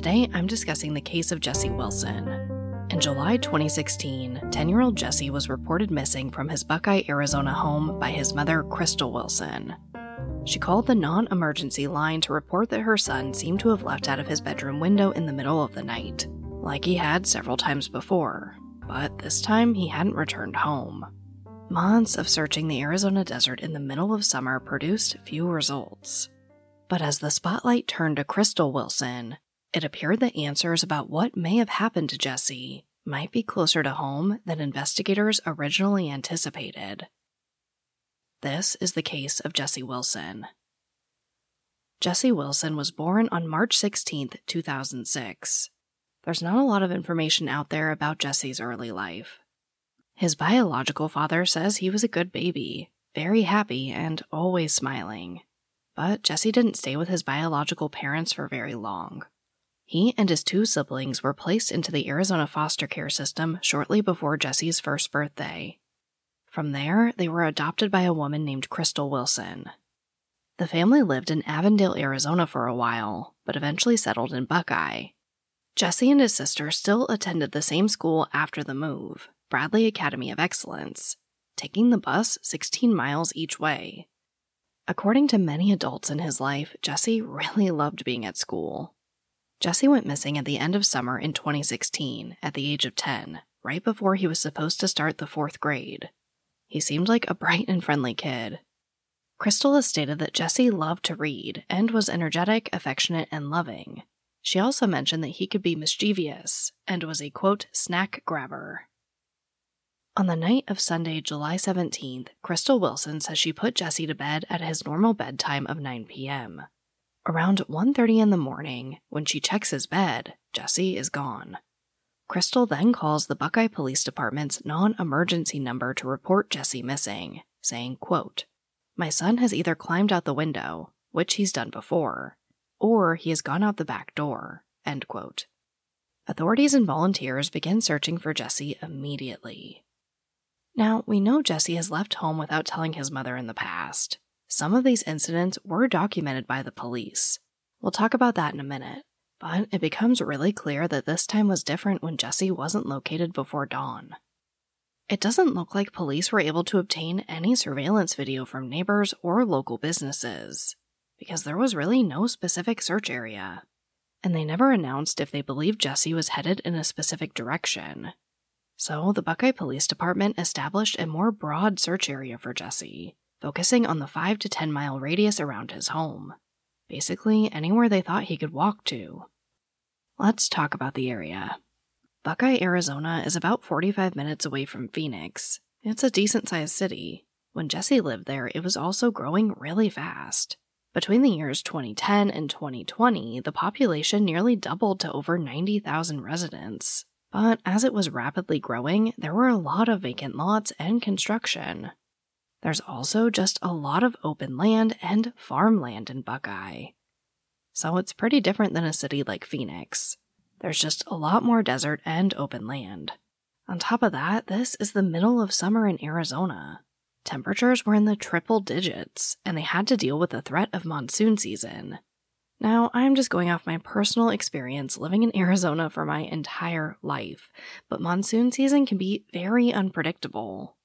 Today, I'm discussing the case of Jesse Wilson. In July 2016, 10 year old Jesse was reported missing from his Buckeye, Arizona home by his mother, Crystal Wilson. She called the non emergency line to report that her son seemed to have left out of his bedroom window in the middle of the night, like he had several times before, but this time he hadn't returned home. Months of searching the Arizona desert in the middle of summer produced few results. But as the spotlight turned to Crystal Wilson, it appeared that answers about what may have happened to Jesse might be closer to home than investigators originally anticipated. This is the case of Jesse Wilson. Jesse Wilson was born on March 16, 2006. There's not a lot of information out there about Jesse's early life. His biological father says he was a good baby, very happy, and always smiling. But Jesse didn't stay with his biological parents for very long. He and his two siblings were placed into the Arizona foster care system shortly before Jesse's first birthday. From there, they were adopted by a woman named Crystal Wilson. The family lived in Avondale, Arizona for a while, but eventually settled in Buckeye. Jesse and his sister still attended the same school after the move, Bradley Academy of Excellence, taking the bus 16 miles each way. According to many adults in his life, Jesse really loved being at school. Jesse went missing at the end of summer in 2016 at the age of 10, right before he was supposed to start the fourth grade. He seemed like a bright and friendly kid. Crystal has stated that Jesse loved to read and was energetic, affectionate, and loving. She also mentioned that he could be mischievous and was a quote, snack grabber. On the night of Sunday, July 17th, Crystal Wilson says she put Jesse to bed at his normal bedtime of 9 p.m. Around 1:30 in the morning, when she checks his bed, Jesse is gone. Crystal then calls the Buckeye Police Department's non-emergency number to report Jesse missing, saying, quote, "My son has either climbed out the window, which he's done before, or he has gone out the back door." End quote. Authorities and volunteers begin searching for Jesse immediately. Now, we know Jesse has left home without telling his mother in the past, some of these incidents were documented by the police. We'll talk about that in a minute, but it becomes really clear that this time was different when Jesse wasn't located before dawn. It doesn't look like police were able to obtain any surveillance video from neighbors or local businesses, because there was really no specific search area. And they never announced if they believed Jesse was headed in a specific direction. So the Buckeye Police Department established a more broad search area for Jesse, focusing on the 5 to 10 mile radius around his home. Basically, anywhere they thought he could walk to. Let's talk about the area. Buckeye, Arizona is about 45 minutes away from Phoenix. It's a decent sized city. When Jesse lived there, it was also growing really fast. Between the years 2010 and 2020, the population nearly doubled to over 90,000 residents. But as it was rapidly growing, there were a lot of vacant lots and construction. There's also just a lot of open land and farmland in Buckeye. So it's pretty different than a city like Phoenix. There's just a lot more desert and open land. On top of that, this is the middle of summer in Arizona. Temperatures were in the triple digits, and they had to deal with the threat of monsoon season. Now, I'm just going off my personal experience living in Arizona for my entire life, but monsoon season can be very unpredictable.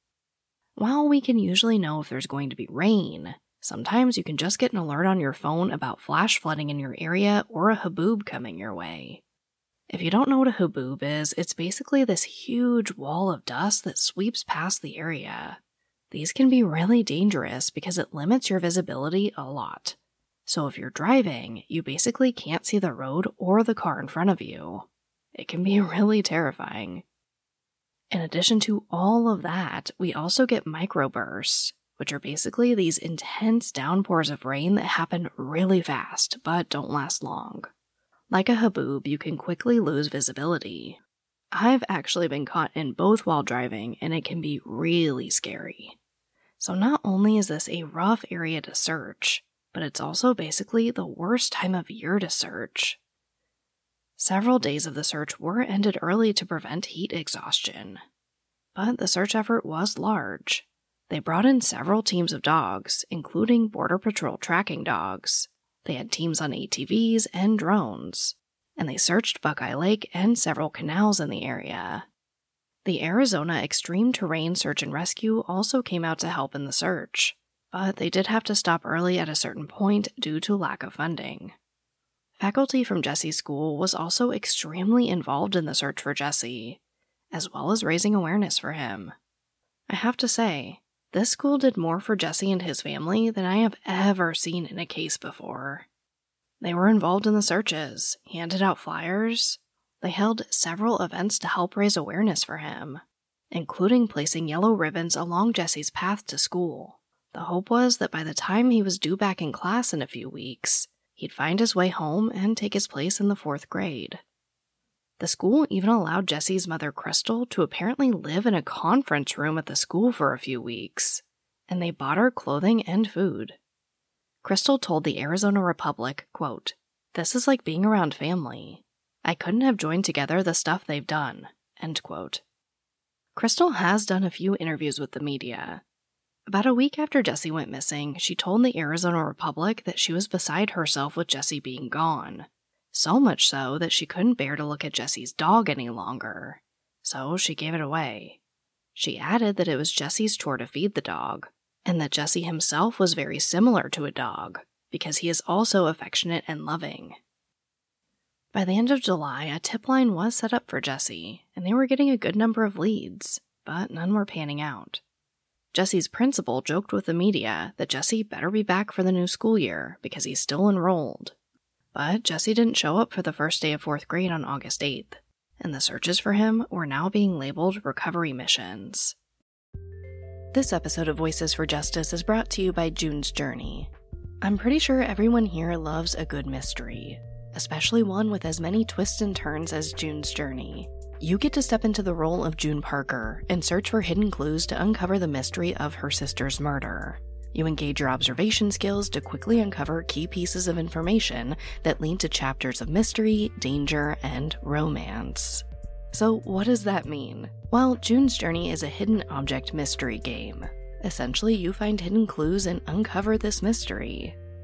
While we can usually know if there's going to be rain, sometimes you can just get an alert on your phone about flash flooding in your area or a haboob coming your way. If you don't know what a haboob is, it's basically this huge wall of dust that sweeps past the area. These can be really dangerous because it limits your visibility a lot. So if you're driving, you basically can't see the road or the car in front of you. It can be really terrifying. In addition to all of that, we also get microbursts. which are basically these intense downpours of rain that happen really fast but don't last long. Like a haboob, you can quickly lose visibility. I've actually been caught in both while driving, and it can be really scary. So, not only is this a rough area to search, but it's also basically the worst time of year to search. Several days of the search were ended early to prevent heat exhaustion. But the search effort was large. They brought in several teams of dogs, including Border Patrol tracking dogs. They had teams on ATVs and drones, and they searched Buckeye Lake and several canals in the area. The Arizona Extreme Terrain Search and Rescue also came out to help in the search, but they did have to stop early at a certain point due to lack of funding. Faculty from Jesse's school was also extremely involved in the search for Jesse, as well as raising awareness for him. I have to say, this school did more for Jesse and his family than I have ever seen in a case before. They were involved in the searches, handed out flyers. They held several events to help raise awareness for him, including placing yellow ribbons along Jesse's path to school. The hope was that by the time he was due back in class in a few weeks, he'd find his way home and take his place in the fourth grade. The school even allowed Jesse's mother, Crystal, to apparently live in a conference room at the school for a few weeks, and they bought her clothing and food. Crystal told the Arizona Republic, quote, This is like being around family. I couldn't have joined together the stuff they've done. End quote. Crystal has done a few interviews with the media. About a week after Jesse went missing, she told the Arizona Republic that she was beside herself with Jesse being gone so much so that she couldn't bear to look at Jesse's dog any longer. So she gave it away. She added that it was Jesse's chore to feed the dog, and that Jesse himself was very similar to a dog, because he is also affectionate and loving. By the end of July, a tip line was set up for Jesse, and they were getting a good number of leads, but none were panning out. Jesse's principal joked with the media that Jesse better be back for the new school year because he's still enrolled, but Jesse didn't show up for the first day of fourth grade on August 8th, and the searches for him were now being labeled recovery missions. This episode of Voices for Justice is brought to you by June's Journey. I'm pretty sure everyone here loves a good mystery, especially one with as many twists and turns as June's Journey. You get to step into the role of June Parker and search for hidden clues to uncover the mystery of her sister's murder. You engage your observation skills to quickly uncover key pieces of information that lead to chapters of mystery, danger, and romance. So, what does that mean? Well, June's Journey is a hidden object mystery game. Essentially, you find hidden clues and uncover this mystery.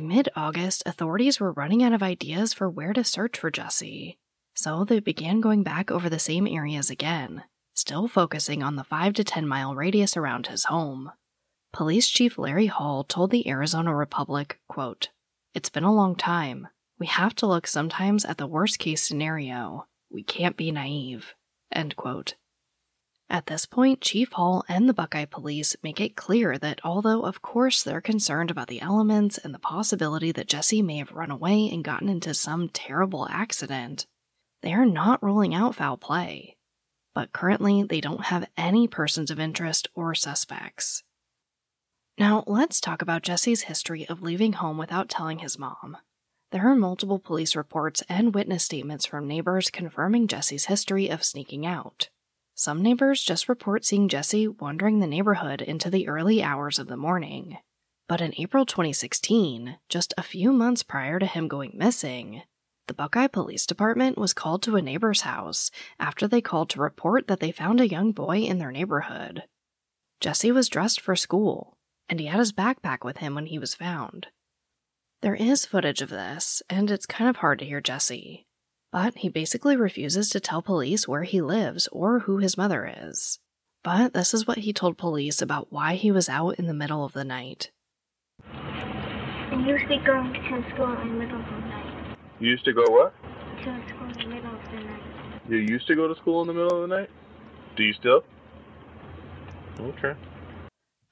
Mid August, authorities were running out of ideas for where to search for Jesse, so they began going back over the same areas again, still focusing on the 5 to 10 mile radius around his home. Police Chief Larry Hall told the Arizona Republic, quote, It's been a long time. We have to look sometimes at the worst case scenario. We can't be naive. End quote. At this point, Chief Hall and the Buckeye Police make it clear that although, of course, they're concerned about the elements and the possibility that Jesse may have run away and gotten into some terrible accident, they are not ruling out foul play. But currently, they don't have any persons of interest or suspects. Now, let's talk about Jesse's history of leaving home without telling his mom. There are multiple police reports and witness statements from neighbors confirming Jesse's history of sneaking out. Some neighbors just report seeing Jesse wandering the neighborhood into the early hours of the morning. But in April 2016, just a few months prior to him going missing, the Buckeye Police Department was called to a neighbor's house after they called to report that they found a young boy in their neighborhood. Jesse was dressed for school, and he had his backpack with him when he was found. There is footage of this, and it's kind of hard to hear Jesse. But he basically refuses to tell police where he lives or who his mother is. But this is what he told police about why he was out in the middle of the night. I used to go to school in the middle of the night. You used to go what? To school in the middle of the night. You used to go to school in the middle of the night? Do you still? Okay.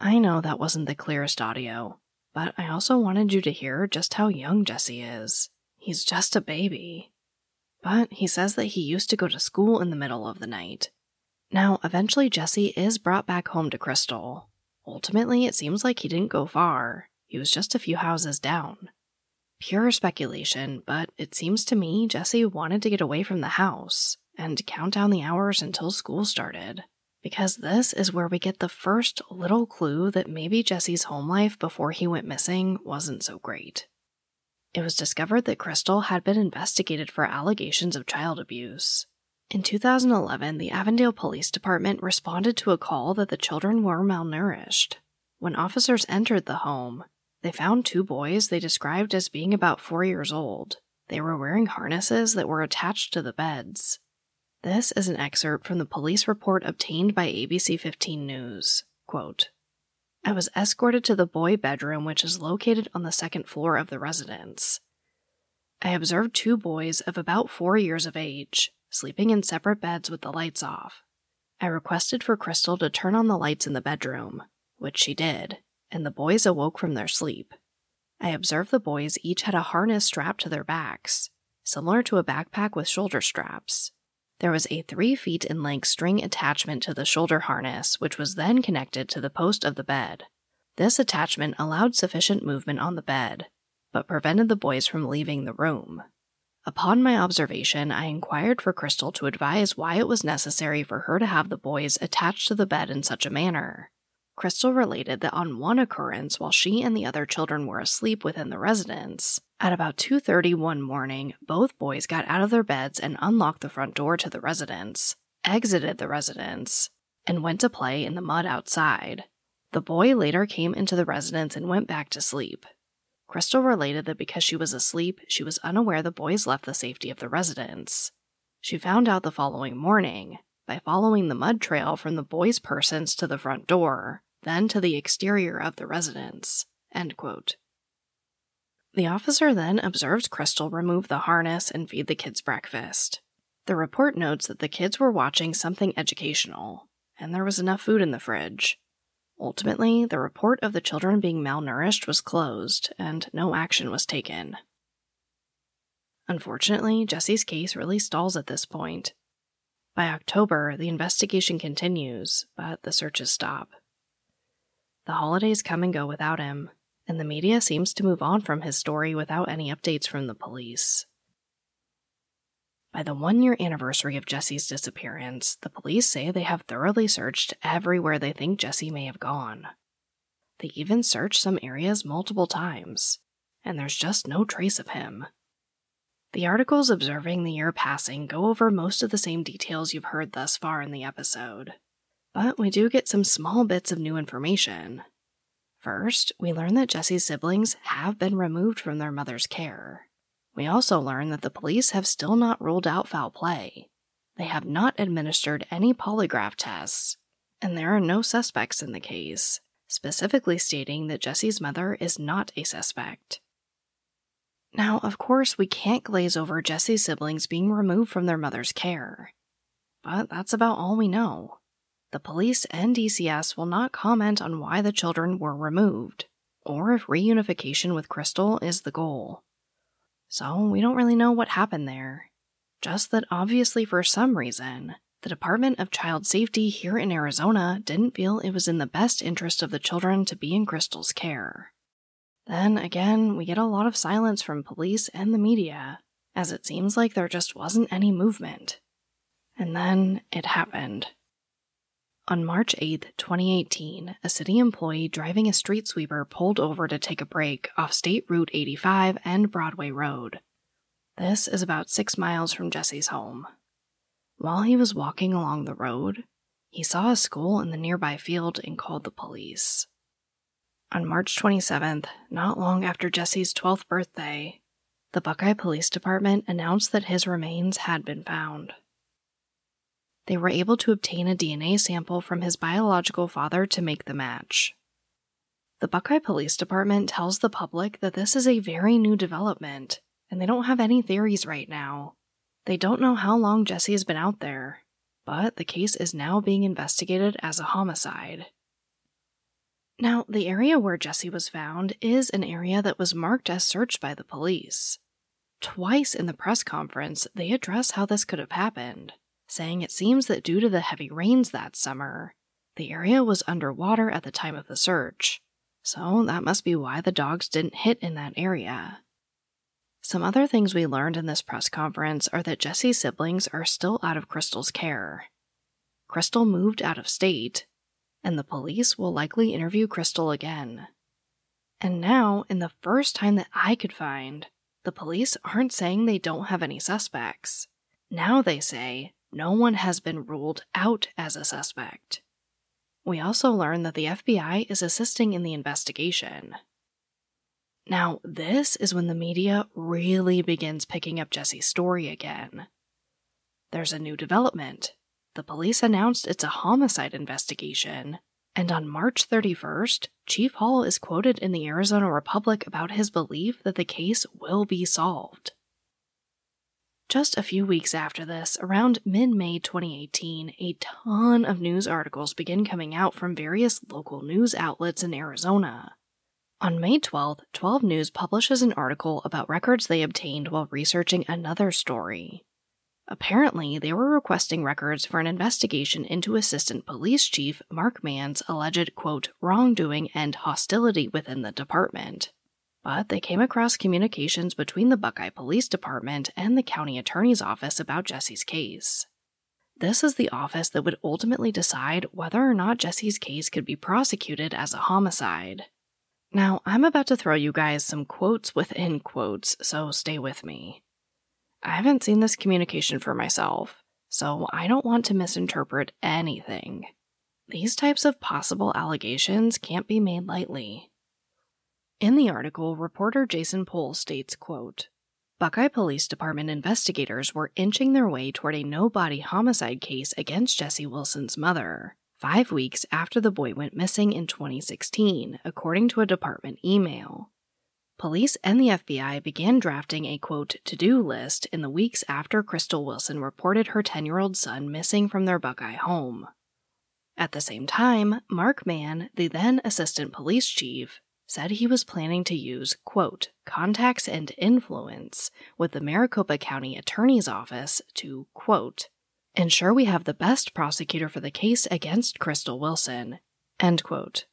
I know that wasn't the clearest audio, but I also wanted you to hear just how young Jesse is. He's just a baby. But he says that he used to go to school in the middle of the night. Now, eventually, Jesse is brought back home to Crystal. Ultimately, it seems like he didn't go far, he was just a few houses down. Pure speculation, but it seems to me Jesse wanted to get away from the house and count down the hours until school started. Because this is where we get the first little clue that maybe Jesse's home life before he went missing wasn't so great. It was discovered that Crystal had been investigated for allegations of child abuse. In 2011, the Avondale Police Department responded to a call that the children were malnourished. When officers entered the home, they found two boys they described as being about four years old. They were wearing harnesses that were attached to the beds. This is an excerpt from the police report obtained by ABC 15 News. Quote, I was escorted to the boy bedroom, which is located on the second floor of the residence. I observed two boys of about four years of age, sleeping in separate beds with the lights off. I requested for Crystal to turn on the lights in the bedroom, which she did, and the boys awoke from their sleep. I observed the boys each had a harness strapped to their backs, similar to a backpack with shoulder straps. There was a three feet in length string attachment to the shoulder harness, which was then connected to the post of the bed. This attachment allowed sufficient movement on the bed, but prevented the boys from leaving the room. Upon my observation, I inquired for Crystal to advise why it was necessary for her to have the boys attached to the bed in such a manner. Crystal related that on one occurrence while she and the other children were asleep within the residence, at about 2:30 one morning, both boys got out of their beds and unlocked the front door to the residence, exited the residence, and went to play in the mud outside. The boy later came into the residence and went back to sleep. Crystal related that because she was asleep, she was unaware the boys left the safety of the residence. She found out the following morning by following the mud trail from the boys' persons to the front door, then to the exterior of the residence. The officer then observes Crystal remove the harness and feed the kids breakfast. The report notes that the kids were watching something educational, and there was enough food in the fridge. Ultimately, the report of the children being malnourished was closed, and no action was taken. Unfortunately, Jesse's case really stalls at this point. By October, the investigation continues, but the searches stop. The holidays come and go without him, and the media seems to move on from his story without any updates from the police. By the one year anniversary of Jesse's disappearance, the police say they have thoroughly searched everywhere they think Jesse may have gone. They even searched some areas multiple times, and there's just no trace of him. The articles observing the year passing go over most of the same details you've heard thus far in the episode. But we do get some small bits of new information. First, we learn that Jesse's siblings have been removed from their mother's care. We also learn that the police have still not ruled out foul play. They have not administered any polygraph tests, and there are no suspects in the case, specifically stating that Jesse's mother is not a suspect. Now, of course, we can't glaze over Jesse's siblings being removed from their mother's care. But that's about all we know. The police and DCS will not comment on why the children were removed, or if reunification with Crystal is the goal. So we don't really know what happened there. Just that obviously, for some reason, the Department of Child Safety here in Arizona didn't feel it was in the best interest of the children to be in Crystal's care. Then again, we get a lot of silence from police and the media, as it seems like there just wasn't any movement. And then it happened. On March 8, 2018, a city employee driving a street sweeper pulled over to take a break off State Route 85 and Broadway Road. This is about six miles from Jesse's home. While he was walking along the road, he saw a school in the nearby field and called the police. On March 27th, not long after Jesse's 12th birthday, the Buckeye Police Department announced that his remains had been found they were able to obtain a DNA sample from his biological father to make the match. The Buckeye Police Department tells the public that this is a very new development, and they don't have any theories right now. They don't know how long Jesse has been out there, but the case is now being investigated as a homicide. Now, the area where Jesse was found is an area that was marked as searched by the police. Twice in the press conference, they address how this could have happened saying it seems that due to the heavy rains that summer, the area was underwater at the time of the search, so that must be why the dogs didn't hit in that area. Some other things we learned in this press conference are that Jesse's siblings are still out of Crystal's care. Crystal moved out of state, and the police will likely interview Crystal again. And now, in the first time that I could find, the police aren't saying they don't have any suspects. Now they say no one has been ruled out as a suspect. We also learn that the FBI is assisting in the investigation. Now, this is when the media really begins picking up Jesse's story again. There's a new development. The police announced it's a homicide investigation, and on March 31st, Chief Hall is quoted in the Arizona Republic about his belief that the case will be solved. Just a few weeks after this, around mid May 2018, a ton of news articles begin coming out from various local news outlets in Arizona. On May 12th, 12 News publishes an article about records they obtained while researching another story. Apparently, they were requesting records for an investigation into Assistant Police Chief Mark Mann's alleged, quote, wrongdoing and hostility within the department but they came across communications between the Buckeye Police Department and the county attorney's office about Jesse's case. This is the office that would ultimately decide whether or not Jesse's case could be prosecuted as a homicide. Now, I'm about to throw you guys some quotes within quotes, so stay with me. I haven't seen this communication for myself, so I don't want to misinterpret anything. These types of possible allegations can't be made lightly. In the article, reporter Jason Pohl states, quote, Buckeye Police Department investigators were inching their way toward a no body homicide case against Jesse Wilson's mother, five weeks after the boy went missing in 2016, according to a department email. Police and the FBI began drafting a quote to do list in the weeks after Crystal Wilson reported her 10 year old son missing from their Buckeye home. At the same time, Mark Mann, the then assistant police chief, said he was planning to use, quote, contacts and influence with the Maricopa County Attorney's Office to, quote, ensure we have the best prosecutor for the case against Crystal Wilson, end quote.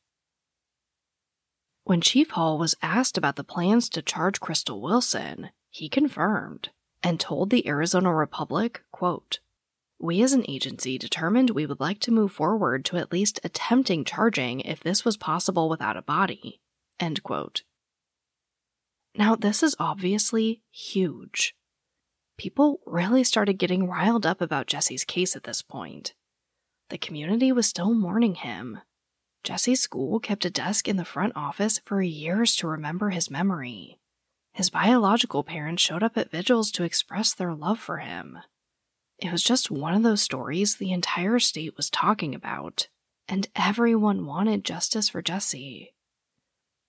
When Chief Hall was asked about the plans to charge Crystal Wilson, he confirmed and told the Arizona Republic, quote, we as an agency determined we would like to move forward to at least attempting charging if this was possible without a body. End quote. Now, this is obviously huge. People really started getting riled up about Jesse's case at this point. The community was still mourning him. Jesse's school kept a desk in the front office for years to remember his memory. His biological parents showed up at vigils to express their love for him. It was just one of those stories the entire state was talking about, and everyone wanted justice for Jesse.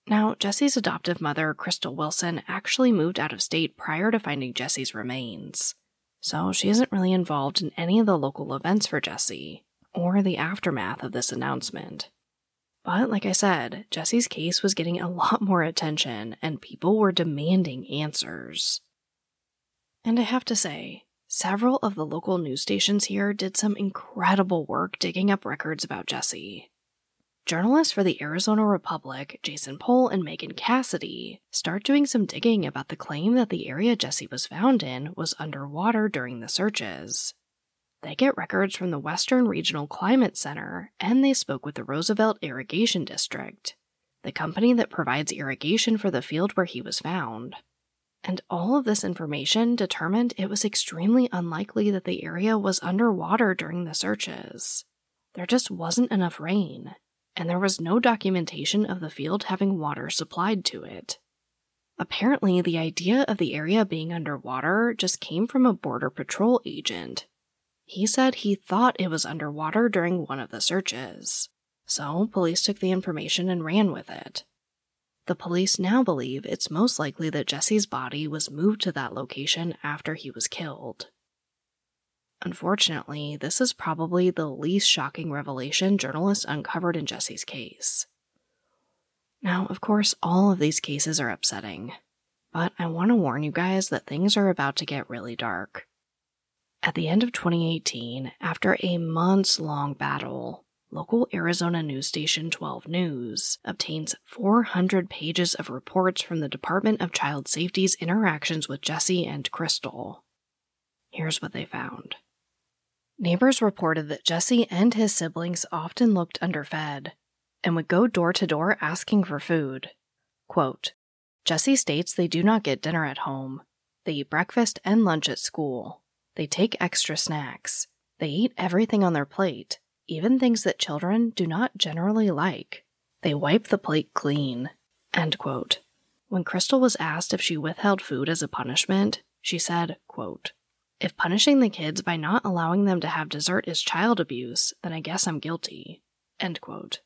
Now, Jesse's adoptive mother, Crystal Wilson, actually moved out of state prior to finding Jesse's remains. So she isn't really involved in any of the local events for Jesse, or the aftermath of this announcement. But like I said, Jesse's case was getting a lot more attention, and people were demanding answers. And I have to say, several of the local news stations here did some incredible work digging up records about Jesse. Journalists for the Arizona Republic, Jason Pohl and Megan Cassidy, start doing some digging about the claim that the area Jesse was found in was underwater during the searches. they get records from the Western Regional Climate Center and they spoke with the Roosevelt Irrigation District, the company that provides irrigation for the field where he was found. And all of this information determined it was extremely unlikely that the area was underwater during the searches. There just wasn't enough rain, and there was no documentation of the field having water supplied to it. Apparently, the idea of the area being underwater just came from a Border Patrol agent. He said he thought it was underwater during one of the searches. So, police took the information and ran with it. The police now believe it's most likely that Jesse's body was moved to that location after he was killed. Unfortunately, this is probably the least shocking revelation journalists uncovered in Jesse's case. Now, of course, all of these cases are upsetting, but I want to warn you guys that things are about to get really dark. At the end of 2018, after a months long battle, local Arizona news station 12 News obtains 400 pages of reports from the Department of Child Safety's interactions with Jesse and Crystal. Here's what they found. Neighbors reported that Jesse and his siblings often looked underfed and would go door to door asking for food. Quote, Jesse states they do not get dinner at home. They eat breakfast and lunch at school. They take extra snacks. They eat everything on their plate, even things that children do not generally like. They wipe the plate clean. End quote. When Crystal was asked if she withheld food as a punishment, she said, quote, if punishing the kids by not allowing them to have dessert is child abuse, then I guess I'm guilty. End quote.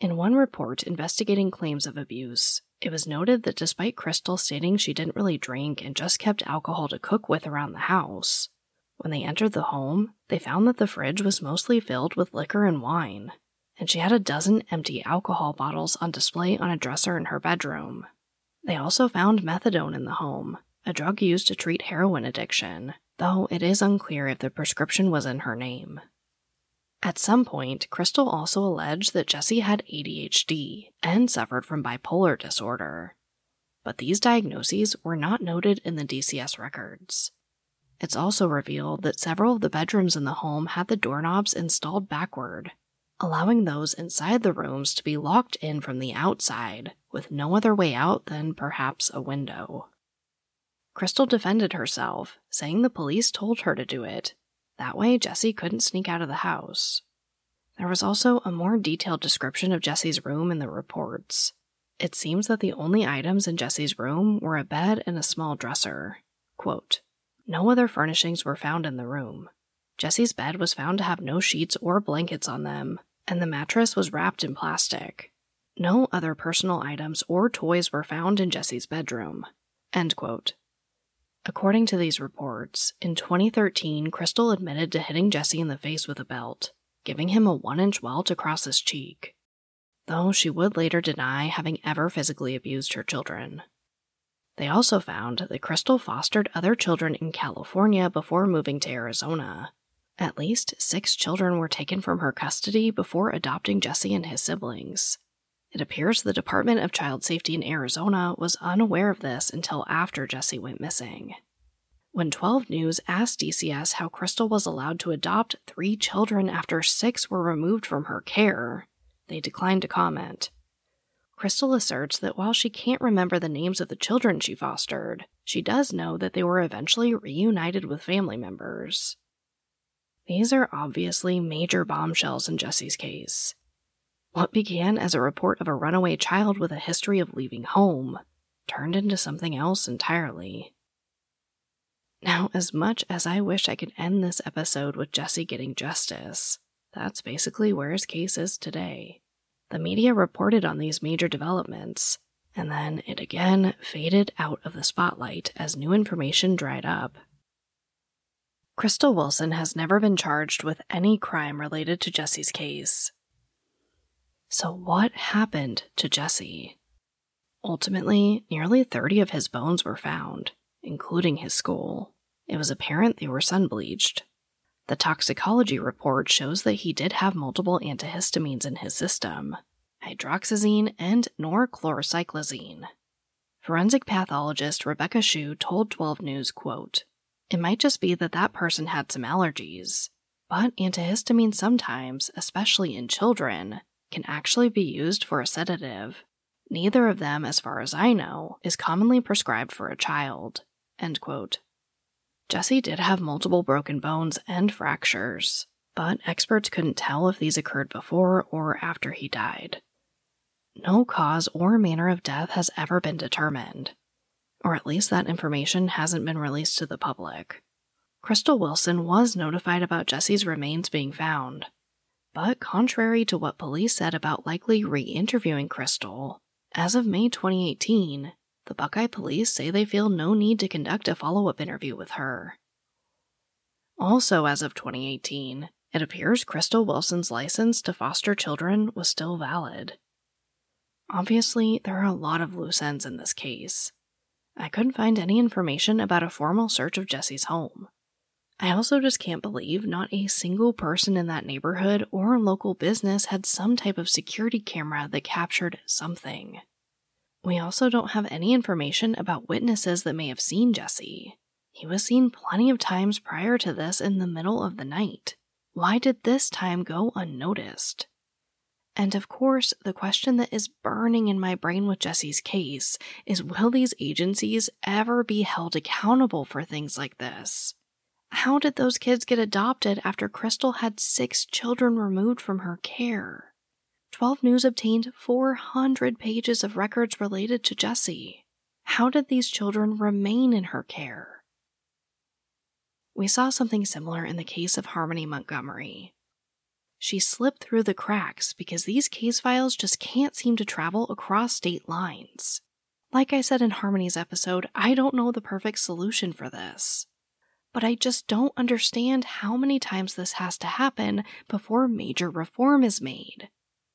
In one report investigating claims of abuse, it was noted that despite Crystal stating she didn't really drink and just kept alcohol to cook with around the house, when they entered the home, they found that the fridge was mostly filled with liquor and wine, and she had a dozen empty alcohol bottles on display on a dresser in her bedroom. They also found methadone in the home, a drug used to treat heroin addiction, though it is unclear if the prescription was in her name. At some point, Crystal also alleged that Jesse had ADHD and suffered from bipolar disorder. But these diagnoses were not noted in the DCS records. It's also revealed that several of the bedrooms in the home had the doorknobs installed backward, allowing those inside the rooms to be locked in from the outside, with no other way out than perhaps a window. Crystal defended herself, saying the police told her to do it. That way, Jesse couldn't sneak out of the house. There was also a more detailed description of Jesse's room in the reports. It seems that the only items in Jesse's room were a bed and a small dresser. Quote, no other furnishings were found in the room. Jesse's bed was found to have no sheets or blankets on them, and the mattress was wrapped in plastic. No other personal items or toys were found in Jesse's bedroom. End quote. According to these reports, in 2013, Crystal admitted to hitting Jesse in the face with a belt, giving him a one inch welt across his cheek, though she would later deny having ever physically abused her children. They also found that Crystal fostered other children in California before moving to Arizona. At least six children were taken from her custody before adopting Jesse and his siblings. It appears the Department of Child Safety in Arizona was unaware of this until after Jesse went missing. When 12 News asked DCS how Crystal was allowed to adopt three children after six were removed from her care, they declined to comment. Crystal asserts that while she can't remember the names of the children she fostered, she does know that they were eventually reunited with family members. These are obviously major bombshells in Jesse's case. What began as a report of a runaway child with a history of leaving home turned into something else entirely. Now, as much as I wish I could end this episode with Jesse getting justice, that's basically where his case is today. The media reported on these major developments, and then it again faded out of the spotlight as new information dried up. Crystal Wilson has never been charged with any crime related to Jesse's case, so, what happened to Jesse? Ultimately, nearly 30 of his bones were found, including his skull. It was apparent they were sun bleached. The toxicology report shows that he did have multiple antihistamines in his system hydroxyzine and norchlorcyclizine. Forensic pathologist Rebecca Shu told 12 News, quote, It might just be that that person had some allergies. But antihistamine sometimes, especially in children, can actually be used for a sedative. Neither of them, as far as I know, is commonly prescribed for a child. End quote. Jesse did have multiple broken bones and fractures, but experts couldn't tell if these occurred before or after he died. No cause or manner of death has ever been determined, or at least that information hasn't been released to the public. Crystal Wilson was notified about Jesse's remains being found, but contrary to what police said about likely re interviewing Crystal, as of May 2018, the Buckeye police say they feel no need to conduct a follow up interview with her. Also, as of 2018, it appears Crystal Wilson's license to foster children was still valid. Obviously, there are a lot of loose ends in this case. I couldn't find any information about a formal search of Jesse's home. I also just can't believe not a single person in that neighborhood or local business had some type of security camera that captured something. We also don't have any information about witnesses that may have seen Jesse. He was seen plenty of times prior to this in the middle of the night. Why did this time go unnoticed? And of course, the question that is burning in my brain with Jesse's case is will these agencies ever be held accountable for things like this? How did those kids get adopted after Crystal had six children removed from her care? 12 News obtained 400 pages of records related to Jesse. How did these children remain in her care? We saw something similar in the case of Harmony Montgomery. She slipped through the cracks because these case files just can't seem to travel across state lines. Like I said in Harmony's episode, I don't know the perfect solution for this. But I just don't understand how many times this has to happen before major reform is made.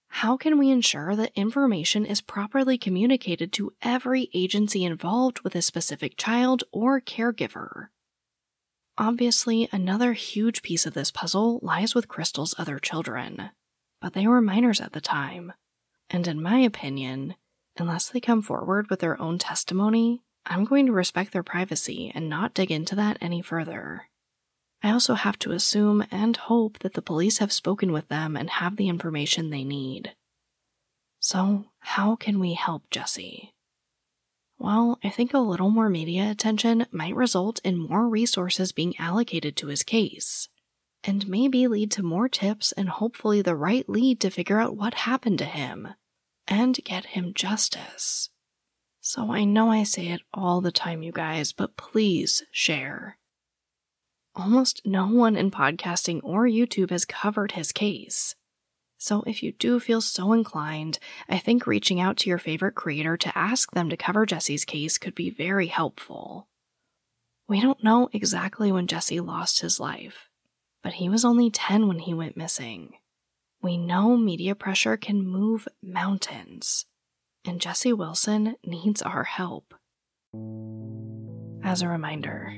How can we ensure that information is properly communicated to every agency involved with a specific child or caregiver? Obviously, another huge piece of this puzzle lies with Crystal's other children, but they were minors at the time. And in my opinion, unless they come forward with their own testimony, I'm going to respect their privacy and not dig into that any further. I also have to assume and hope that the police have spoken with them and have the information they need. So, how can we help Jesse? Well, I think a little more media attention might result in more resources being allocated to his case, and maybe lead to more tips and hopefully the right lead to figure out what happened to him and get him justice. So I know I say it all the time, you guys, but please share. Almost no one in podcasting or YouTube has covered his case. So if you do feel so inclined, I think reaching out to your favorite creator to ask them to cover Jesse's case could be very helpful. We don't know exactly when Jesse lost his life, but he was only 10 when he went missing. We know media pressure can move mountains, and Jesse Wilson needs our help. As a reminder,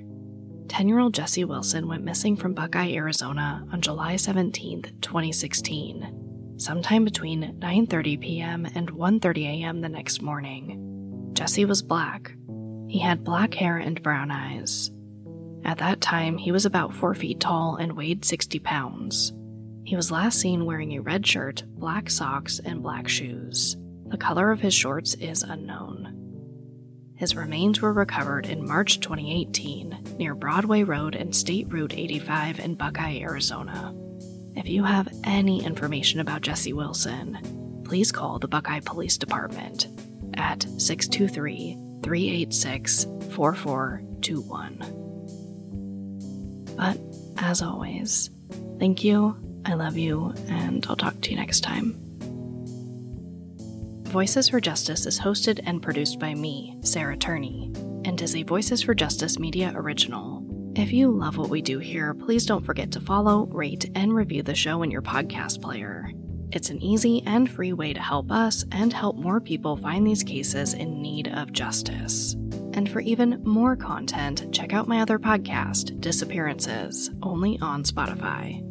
10 year old Jesse Wilson went missing from Buckeye, Arizona on July 17, 2016 sometime between 9:30 p.m. and 1:30 a.m. the next morning. Jesse was black. He had black hair and brown eyes. At that time, he was about 4 feet tall and weighed 60 pounds. He was last seen wearing a red shirt, black socks, and black shoes. The color of his shorts is unknown. His remains were recovered in March 2018 near Broadway Road and State Route 85 in Buckeye, Arizona. If you have any information about Jesse Wilson, please call the Buckeye Police Department at 623 386 4421. But as always, thank you, I love you, and I'll talk to you next time. Voices for Justice is hosted and produced by me, Sarah Turney, and is a Voices for Justice media original. If you love what we do here, please don't forget to follow, rate, and review the show in your podcast player. It's an easy and free way to help us and help more people find these cases in need of justice. And for even more content, check out my other podcast, Disappearances, only on Spotify.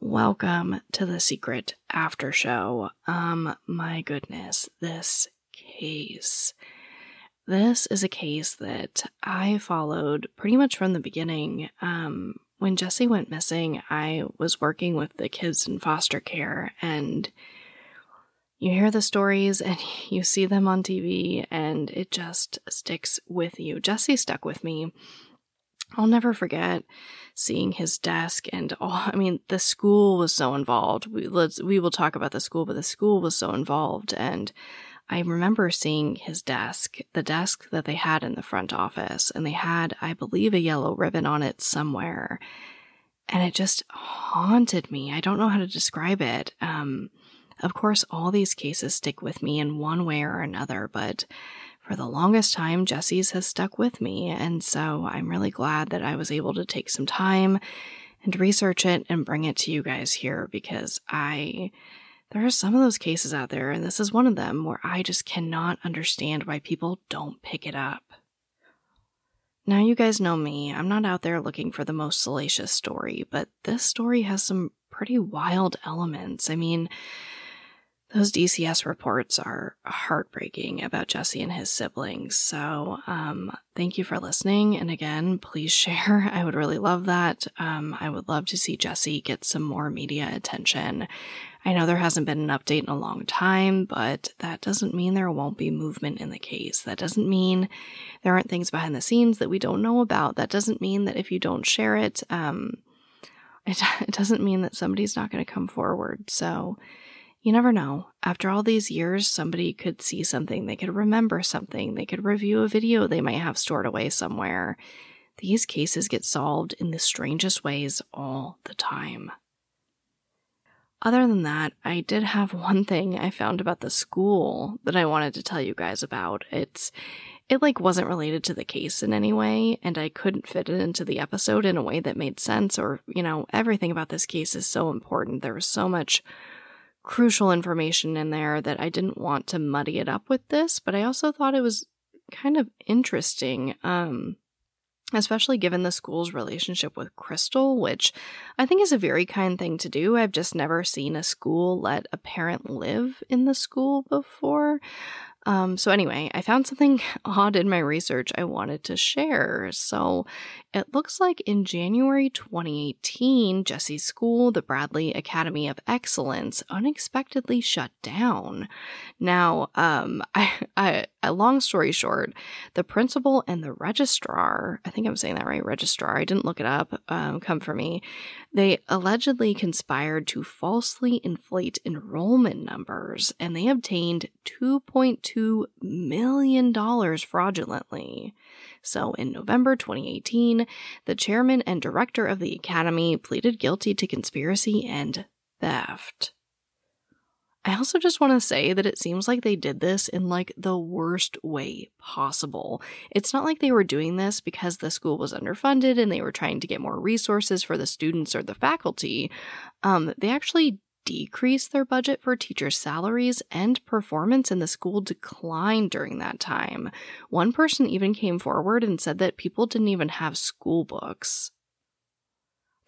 Welcome to the secret after show. Um, my goodness, this case. This is a case that I followed pretty much from the beginning. Um, when Jesse went missing, I was working with the kids in foster care, and you hear the stories and you see them on TV, and it just sticks with you. Jesse stuck with me. I'll never forget seeing his desk and all. I mean, the school was so involved. We let's we will talk about the school, but the school was so involved, and I remember seeing his desk, the desk that they had in the front office, and they had, I believe, a yellow ribbon on it somewhere. And it just haunted me. I don't know how to describe it. Um, of course, all these cases stick with me in one way or another, but for the longest time, Jesse's has stuck with me. And so I'm really glad that I was able to take some time and research it and bring it to you guys here because I there are some of those cases out there, and this is one of them where I just cannot understand why people don't pick it up. Now, you guys know me, I'm not out there looking for the most salacious story, but this story has some pretty wild elements. I mean, those DCS reports are heartbreaking about Jesse and his siblings. So, um, thank you for listening. And again, please share. I would really love that. Um, I would love to see Jesse get some more media attention. I know there hasn't been an update in a long time, but that doesn't mean there won't be movement in the case. That doesn't mean there aren't things behind the scenes that we don't know about. That doesn't mean that if you don't share it, um, it, it doesn't mean that somebody's not going to come forward. So, you never know. After all these years, somebody could see something, they could remember something, they could review a video they might have stored away somewhere. These cases get solved in the strangest ways all the time. Other than that, I did have one thing I found about the school that I wanted to tell you guys about. It's it like wasn't related to the case in any way and I couldn't fit it into the episode in a way that made sense or, you know, everything about this case is so important. There was so much crucial information in there that I didn't want to muddy it up with this, but I also thought it was kind of interesting. Um especially given the school's relationship with Crystal, which I think is a very kind thing to do. I've just never seen a school let a parent live in the school before. Um, so, anyway, I found something odd in my research I wanted to share. So, it looks like in January 2018, Jesse's school, the Bradley Academy of Excellence, unexpectedly shut down. Now, um, I, I, a long story short, the principal and the registrar, I think I'm saying that right, registrar, I didn't look it up, um, come for me, they allegedly conspired to falsely inflate enrollment numbers and they obtained $2.2 million fraudulently. So, in November 2018, the chairman and director of the academy pleaded guilty to conspiracy and theft. I also just want to say that it seems like they did this in like the worst way possible. It's not like they were doing this because the school was underfunded and they were trying to get more resources for the students or the faculty. Um, they actually decreased their budget for teachers' salaries and performance in the school declined during that time. One person even came forward and said that people didn't even have school books.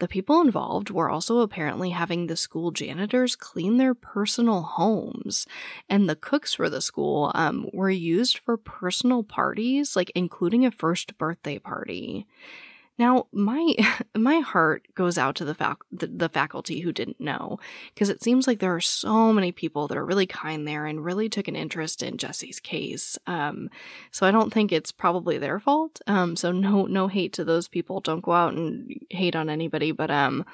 The people involved were also apparently having the school janitors clean their personal homes, and the cooks for the school um, were used for personal parties, like including a first birthday party. Now, my my heart goes out to the, fac- the, the faculty who didn't know, because it seems like there are so many people that are really kind there and really took an interest in Jesse's case. Um, so I don't think it's probably their fault. Um, so no no hate to those people. Don't go out and hate on anybody. But um,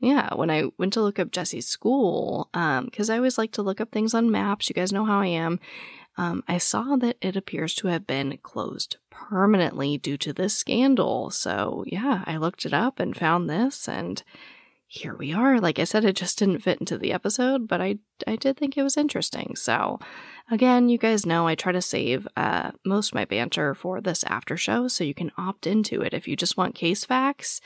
yeah, when I went to look up Jesse's school, um, because I always like to look up things on maps. You guys know how I am um, I saw that it appears to have been closed permanently due to this scandal. So, yeah, I looked it up and found this, and here we are. Like I said, it just didn't fit into the episode, but I, I did think it was interesting. So, again, you guys know I try to save uh, most of my banter for this after show, so you can opt into it if you just want case facts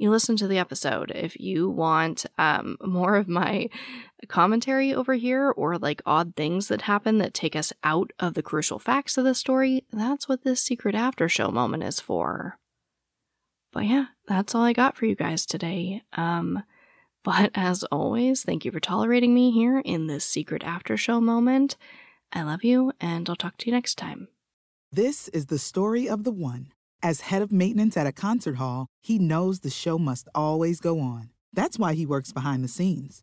you listen to the episode. If you want um, more of my commentary over here or like odd things that happen that take us out of the crucial facts of the story, that's what this secret after show moment is for. But yeah, that's all I got for you guys today. Um, But as always, thank you for tolerating me here in this secret after show moment. I love you, and I'll talk to you next time. This is the story of the one. As head of maintenance at a concert hall, he knows the show must always go on. That's why he works behind the scenes,